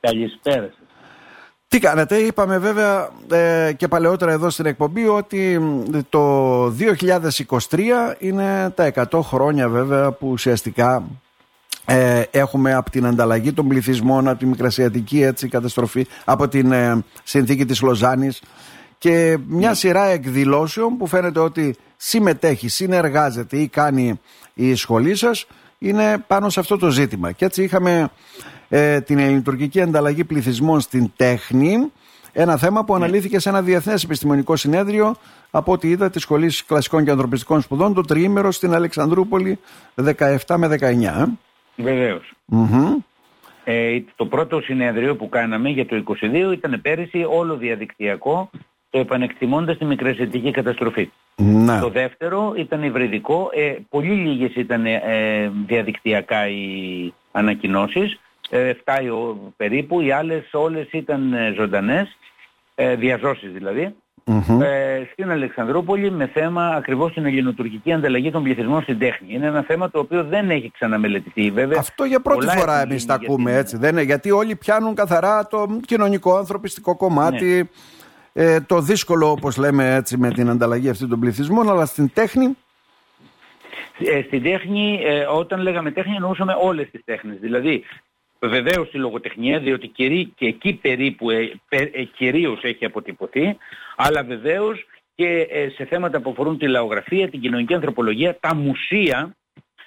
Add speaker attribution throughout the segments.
Speaker 1: Καλησπέρα σας.
Speaker 2: Τι κάνετε, είπαμε βέβαια ε, και παλαιότερα εδώ στην εκπομπή ότι το 2023 είναι τα 100 χρόνια βέβαια που ουσιαστικά ε, έχουμε από την ανταλλαγή των πληθυσμών, από τη μικρασιατική έτσι, καταστροφή, από την ε, συνθήκη της Λοζάνης και μια ναι. σειρά εκδηλώσεων που φαίνεται ότι συμμετέχει, συνεργάζεται ή κάνει η σχολή σας είναι πάνω σε αυτό το ζήτημα. Και έτσι είχαμε ε, την ελληνοτουρκική ανταλλαγή πληθυσμών στην τέχνη, ένα θέμα που ναι. αναλύθηκε σε ένα διεθνές επιστημονικό συνέδριο από ό,τι είδα της Σχολής Κλασικών και Ανθρωπιστικών Σπουδών το τριήμερο στην Αλεξανδρούπολη 17 με 19.
Speaker 1: βεβαιω Ε, το πρώτο συνέδριο που κάναμε για το 22 ήταν πέρυσι όλο διαδικτυακό το επανεκτιμώντας τη μικρασιατική καταστροφή.
Speaker 2: Ναι.
Speaker 1: Το δεύτερο ήταν υβριδικό. Ε, πολύ λίγες ήταν ε, διαδικτυακά οι ανακοινώσεις. Ε, 7 περίπου. Οι άλλες όλες ήταν ε, ζωντανές, ε, διαζώσεις δηλαδή. Ε, στην Αλεξανδρούπολη με θέμα ακριβώς την ελληνοτουρκική ανταλλαγή των πληθυσμών στην τέχνη. Είναι ένα θέμα το οποίο δεν έχει ξαναμελετηθεί βέβαια.
Speaker 2: Αυτό για πρώτη φορά εμείς τα ακούμε έτσι. Δεν είναι, γιατί όλοι πιάνουν καθαρά το κοινωνικό ανθρωπιστικό κομμάτι. Ναι ε, το δύσκολο όπως λέμε έτσι με την ανταλλαγή αυτή των πληθυσμών αλλά στην τέχνη;
Speaker 1: Ε, στην τέχνη ε, όταν λέγαμε τέχνη εννοούσαμε όλες τις τέχνες δηλαδή βεβαίως τη λογοτεχνία διότι και εκεί περίπου ε, ε, κυρίως έχει αποτυπωθεί αλλά βεβαίως και ε, σε θέματα που αφορούν τη λαογραφία, την κοινωνική ανθρωπολογία, τα μουσια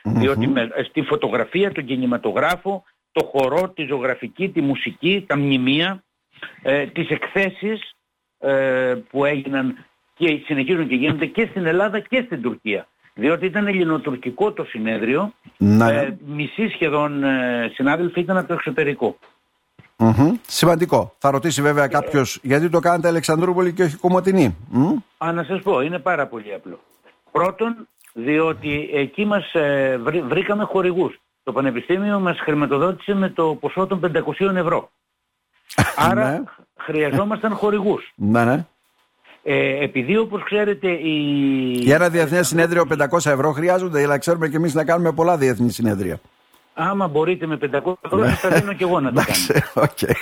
Speaker 1: διότι με, στη φωτογραφία, τον κινηματογράφο, το χορό, τη ζωγραφική, τη μουσική, τα μνημεία, ε, τις εκθέσεις ε, που έγιναν και συνεχίζουν και γίνονται και στην Ελλάδα και στην Τουρκία. Διότι ήταν ελληνοτουρκικό το συνέδριο,
Speaker 2: ναι.
Speaker 1: ε, μισή σχεδόν ε, συνάδελφοι ήταν από το εξωτερικό.
Speaker 2: Σημαντικό. Θα ρωτήσει βέβαια κάποιος γιατί το κάνετε Αλεξανδρούπολη και όχι Κομωτινή.
Speaker 1: Α, να σας πω, είναι πάρα πολύ απλό. Πρώτον, διότι εκεί μας βρήκαμε χορηγούς. Το Πανεπιστήμιο μας χρηματοδότησε με το ποσό των 500 ευρώ. Άρα ναι. χρειαζόμασταν χορηγούς.
Speaker 2: Ναι, ναι.
Speaker 1: Ε, επειδή όπως ξέρετε η...
Speaker 2: Για ένα διεθνές συνέδριο 500 ευρώ χρειάζονται για να ξέρουμε και εμείς να κάνουμε πολλά διεθνή συνέδρια.
Speaker 1: Άμα μπορείτε με 500 ευρώ ναι. θα δίνω και εγώ να το κάνω.
Speaker 2: Okay.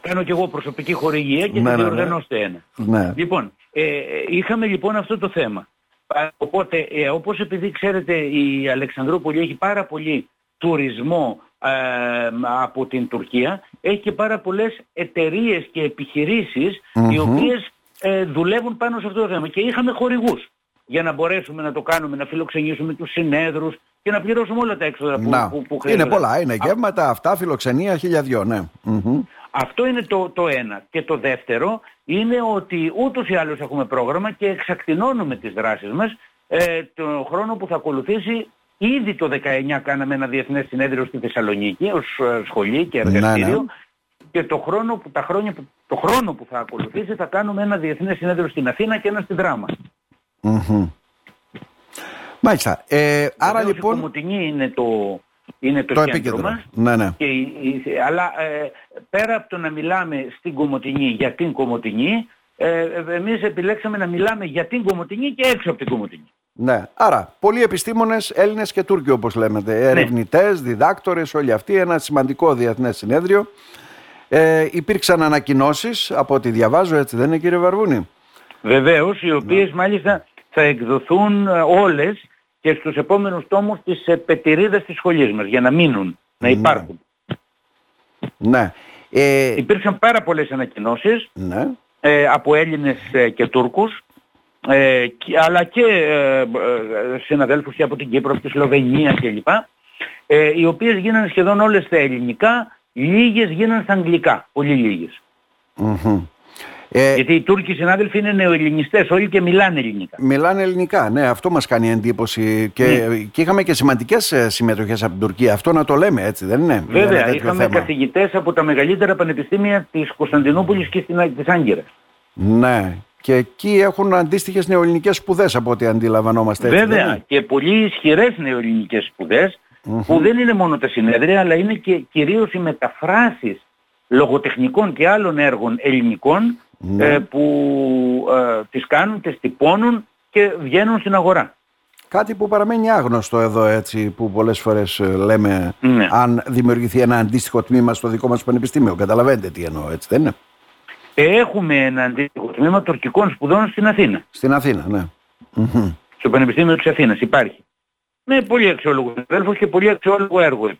Speaker 1: Κάνω και εγώ προσωπική χορηγία και θα ναι, ναι, διοργανώσετε ένα.
Speaker 2: Ναι.
Speaker 1: Λοιπόν, ε, είχαμε λοιπόν αυτό το θέμα. Οπότε, ε, όπως επειδή ξέρετε η Αλεξανδρούπολη έχει πάρα πολύ τουρισμό ε, από την Τουρκία έχει και πάρα πολλές εταιρείες και επιχειρησεις οι οποίες ε, δουλεύουν πάνω σε αυτό το θέμα και είχαμε χορηγούς για να μπορέσουμε να το κάνουμε, να φιλοξενήσουμε τους συνέδρους και να πληρώσουμε όλα τα έξοδα που, που, που
Speaker 2: Είναι πολλά, είναι γεύματα, αυτά, φιλοξενία, χιλιαδιό, ναι.
Speaker 1: Αυτό είναι το, το ένα. Και το δεύτερο είναι ότι ούτως ή άλλως έχουμε πρόγραμμα και εξακτηνώνουμε τις δράσεις μας ε, τον χρόνο που θα ακολουθήσει Ήδη το 19 κάναμε ένα διεθνές συνέδριο στη Θεσσαλονίκη ως ε, σχολή και εργαστήριο ναι, ναι. Και το χρόνο, που, τα χρόνια, το χρόνο που θα ακολουθήσει θα κάνουμε ένα διεθνές συνέδριο στην Αθήνα και ένα στην Δράμα.
Speaker 2: Mm-hmm. Μάλιστα. Ε, άρα λοιπόν...
Speaker 1: Η Κομωτινή είναι το, είναι το,
Speaker 2: το κέντρο μας. Ναι, ναι.
Speaker 1: Και, αλλά ε, πέρα από το να μιλάμε στην Κομωτινή για την Κομωτινή, ε, εμείς επιλέξαμε να μιλάμε για την Κομωτινή και έξω από την Κομωτινή.
Speaker 2: Ναι. Άρα, πολλοί επιστήμονες, Έλληνες και Τούρκοι, όπως λέμε. Ερευνητές, ναι. διδάκτορες, όλοι αυτοί. Ένα σημαντικό διεθνές συνέδριο. Ε, υπήρξαν ανακοινώσεις από ό,τι διαβάζω, έτσι δεν είναι, κύριε Βαρβούνη;
Speaker 1: Βεβαίως, οι οποίες ναι. μάλιστα θα εκδοθούν ε, όλες και στους επόμενους τόμους τη πετηρίδα της σχολής μας για να μείνουν, να ναι. υπάρχουν.
Speaker 2: Ναι.
Speaker 1: Ε... Υπήρξαν πάρα πολλές ανακοινώσεις
Speaker 2: ναι.
Speaker 1: ε, από Έλληνες ε, και Τούρκους ε, αλλά και ε, ε, συναδέλφους και από την Κύπρο, από τη Σλοβενία κλπ. Ε, οι οποίες γίνανε σχεδόν όλες στα ελληνικά, λίγες γίνανε στα αγγλικά, πολύ Ε, Γιατί οι Τούρκοι συνάδελφοι είναι νεοελληνιστές όλοι και μιλάνε ελληνικά.
Speaker 2: Μιλάνε ελληνικά, ναι, αυτό μας κάνει εντύπωση. Και, ναι. και είχαμε και σημαντικές ε, συμμετοχές από την Τουρκία, αυτό να το λέμε έτσι, δεν είναι.
Speaker 1: Βέβαια, είχαμε θέμα. καθηγητές από τα μεγαλύτερα πανεπιστήμια της Κωνσταντινούπολης και της Άγκυρας.
Speaker 2: Ναι, και εκεί έχουν αντίστοιχες νεοελληνικές σπουδές από ό,τι αντιλαμβανόμαστε.
Speaker 1: Έτσι, Βέβαια και πολύ ισχυρές νεοελληνικές που δεν είναι μόνο τα συνέδρια αλλά είναι και κυρίως οι μεταφράσεις λογοτεχνικών και άλλων έργων ελληνικών
Speaker 2: ναι.
Speaker 1: ε, που ε, τις κάνουν, τις τυπώνουν και βγαίνουν στην αγορά.
Speaker 2: Κάτι που παραμένει άγνωστο εδώ έτσι που πολλές φορές ε, λέμε
Speaker 1: Ναι.
Speaker 2: αν δημιουργηθεί ένα αντίστοιχο τμήμα στο δικό μας πανεπιστήμιο. Καταλαβαίνετε τι εννοώ έτσι δεν είναι;
Speaker 1: Έχουμε ένα αντίστοιχο τμήμα τουρκικών σπουδών στην Αθήνα.
Speaker 2: Στην Αθήνα, ναι. Μμμ.
Speaker 1: Στο Πανεπιστήμιο της Αθήνας υπάρχει. Με πολύ αξιόλογο αδέλφους και πολύ αξιόλογο έργο.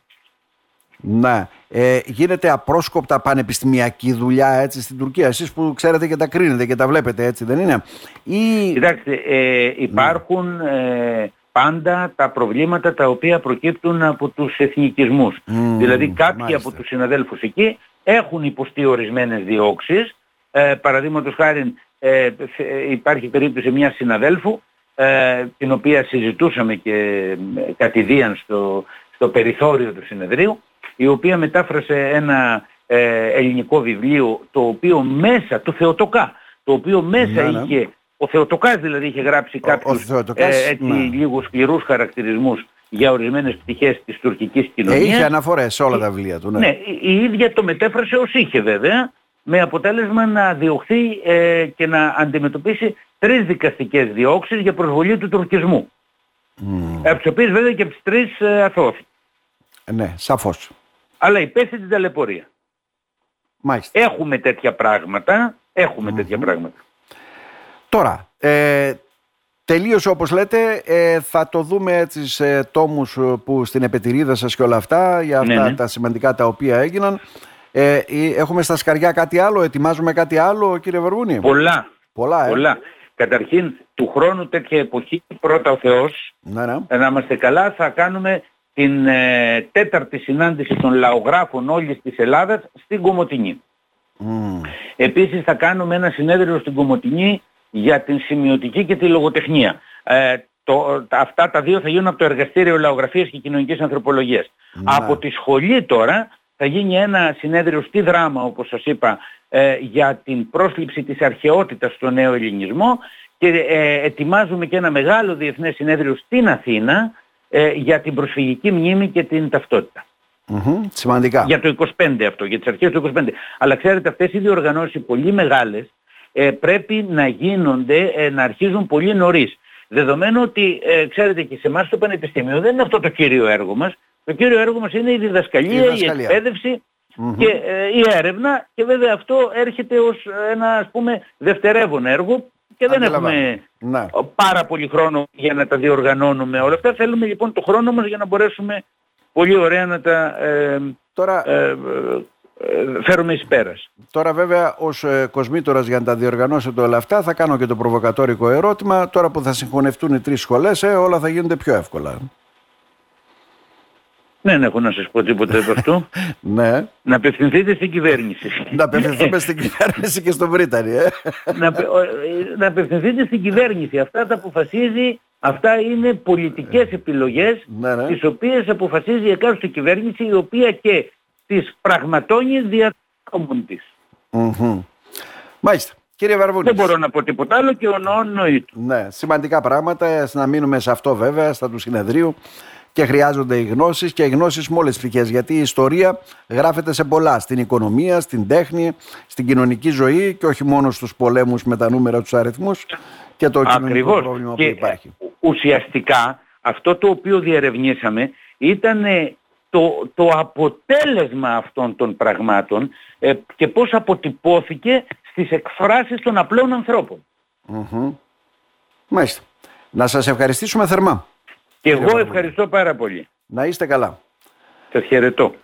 Speaker 2: Ναι. Ε, γίνεται απρόσκοπτα πανεπιστημιακή δουλειά έτσι στην Τουρκία. Εσείς που ξέρετε και τα κρίνετε και τα βλέπετε έτσι δεν είναι; Ή...
Speaker 1: Κοιτάξτε, ε, υπάρχουν ε, πάντα τα προβλήματα τα οποία προκύπτουν από τους εθνικισμούς.
Speaker 2: Μμμ,
Speaker 1: δηλαδή κάποιοι
Speaker 2: μάλιστα.
Speaker 1: από τους συναδέλφους εκεί έχουν υποστεί ορισμένες διώξεις. Ε, παραδείγματος χάρη ε, ε, υπάρχει περίπτωση μιας συναδέλφου ε, την οποία συζητούσαμε και ε, κατηδίαν στο, στο περιθώριο του συνεδρίου η οποία μετάφρασε ένα ε, ελληνικό βιβλίο το οποίο μέσα του Θεοτοκά το οποίο μέσα
Speaker 2: Ναι, ναι.
Speaker 1: είχε ο Θεοτοκάς δηλαδή είχε γράψει
Speaker 2: Ο-
Speaker 1: κάποιους
Speaker 2: ο Θεοτοκάς,
Speaker 1: ε, έτσι
Speaker 2: ναι.
Speaker 1: λίγο σκληρούς χαρακτηρισμούς για ορισμένες πτυχές της τουρκικής
Speaker 2: Ε,
Speaker 1: κοινωνίας.
Speaker 2: είχε αναφορές σε όλα τα βιβλία του. Ναι.
Speaker 1: Ναι, η, η ίδια το μετέφρασε ως είχε βέβαια, με αποτέλεσμα να διωχθεί ε, και να αντιμετωπίσει τρεις δικαστικές διώξεις για προσβολή του τουρκισμού.
Speaker 2: Μμ.
Speaker 1: Από τις οποίες βέβαια και από τις τρεις ε, αθώθη.
Speaker 2: ναι, σαφώς.
Speaker 1: Αλλά υπέστη την ταλαιπωρία.
Speaker 2: Μάλιστα.
Speaker 1: Έχουμε τέτοια πράγματα, έχουμε τέτοια πράγματα.
Speaker 2: Τώρα, ε, τελείωσε όπως λέτε, ε, θα το δούμε έτσι σε τόμους ε, που στην επετηρίδα σας και όλα αυτά, για αυτά
Speaker 1: Ναι, ναι.
Speaker 2: τα σημαντικά τα οποία έγιναν. Ε, ε, έχουμε στα σκαριά κάτι άλλο, ετοιμάζουμε κάτι άλλο κύριε Βερβούνη.
Speaker 1: Πολλά,
Speaker 2: Πολλά, ε.
Speaker 1: πολλά. Καταρχήν, του χρόνου τέτοια εποχή, πρώτα ο Θεός,
Speaker 2: Ναι, ναι.
Speaker 1: Ε, να είμαστε καλά, θα κάνουμε την ε, τέταρτη συνάντηση των λαογράφων όλης της Ελλάδας στην Κομωτινή.
Speaker 2: Μμ.
Speaker 1: Επίσης θα κάνουμε ένα συνέδριο στην Κομωτινή για την σημειωτική και τη λογοτεχνία. Ε, το, τα- αυτά τα δύο θα γίνουν από το Εργαστήριο Λαογραφίας και Κοινωνικής Ανθρωπολογίας.
Speaker 2: Ναι.
Speaker 1: Από τη σχολή τώρα θα γίνει ένα συνέδριο στη δράμα, όπως σας είπα, ε, για την πρόσληψη της αρχαιότητας στο νέο ελληνισμό και ε, ετοιμάζουμε και ένα μεγάλο διεθνές συνέδριο στην Αθήνα ε, για την προσφυγική μνήμη και την ταυτότητα.
Speaker 2: Μμμ. Σημαντικά.
Speaker 1: Για το 25 αυτό, για τις αρχές του 25. Αλλά ξέρετε αυτές οι διοργανώσεις οι πολύ μεγάλες ε, πρέπει να γίνονται, ε, να αρχίζουν πολύ νωρίς. Δεδομένου ότι, ε, ξέρετε και σε εμάς το Πανεπιστήμιο δεν είναι αυτό το κύριο έργο μας. Το κύριο έργο μας είναι η διδασκαλία,
Speaker 2: Η
Speaker 1: η,
Speaker 2: διδασκαλία.
Speaker 1: εκπαίδευση
Speaker 2: Μμμ.
Speaker 1: και ε, η έρευνα και βέβαια αυτό έρχεται ως ένα ας πούμε δευτερεύον έργο και δεν
Speaker 2: Αντιλαμβάνω.
Speaker 1: έχουμε
Speaker 2: Ναι.
Speaker 1: πάρα πολύ χρόνο για να τα διοργανώνουμε όλα αυτά. Θέλουμε λοιπόν το χρόνο μας για να μπορέσουμε πολύ ωραία να τα ε,
Speaker 2: Τώρα,
Speaker 1: ε, ε, ε, φέρουμε εις πέρας.
Speaker 2: Τώρα βέβαια ως ε, κοσμήτορας για να τα διοργανώσετε όλα αυτά θα κάνω και το προβοκατόρικο ερώτημα. Τώρα που θα συγχωνευτούν οι τρεις σχολές ε, όλα θα γίνονται πιο εύκολα.
Speaker 1: Δεν έχω να σας πω τίποτα από αυτό.
Speaker 2: ναι.
Speaker 1: να απευθυνθείτε στην κυβέρνηση.
Speaker 2: Να απευθυνθούμε στην κυβέρνηση και στον Βρήτανη. Ε.
Speaker 1: να, απε- ο- ε, να απευθυνθείτε στην κυβέρνηση. Αυτά τα αποφασίζει, αυτά είναι πολιτικές επιλογές
Speaker 2: Ναι, ναι.
Speaker 1: τις οποίες αποφασίζει η εκάστοτε κυβέρνηση η οποία και τις πραγματώνει δια των της.
Speaker 2: Μμμ. Μάλιστα. Κύριε Βαρβούνης.
Speaker 1: Δεν μπορώ να πω τίποτα άλλο και ο νοόν νοήτου.
Speaker 2: Ναι, σημαντικά πράγματα. Ας να μείνουμε σε αυτό βέβαια, στα του συνεδρίου. Και χρειάζονται οι γνώσεις και οι γνώσεις με όλες τις πτυχές. Γιατί η ιστορία γράφεται σε πολλά. Στην οικονομία, στην τέχνη, στην κοινωνική ζωή και όχι μόνο στους πολέμους με τα νούμερα, τους αριθμούς και το κοινωνικό
Speaker 1: Ακριβώς.
Speaker 2: πρόβλημα που
Speaker 1: Και
Speaker 2: υπάρχει.
Speaker 1: ουσιαστικά αυτό το οποίο διερευνήσαμε ήταν ε, το, το αποτέλεσμα αυτών των πραγμάτων ε, και πώς αποτυπώθηκε στις εκφράσεις των απλών ανθρώπων.
Speaker 2: Μμμ. Μάλιστα. Να σας ευχαριστήσουμε θερμά.
Speaker 1: Και
Speaker 2: Κύριε
Speaker 1: εγώ
Speaker 2: Βαρβούλη.
Speaker 1: ευχαριστώ πάρα πολύ.
Speaker 2: Να είστε καλά.
Speaker 1: Σας χαιρετώ.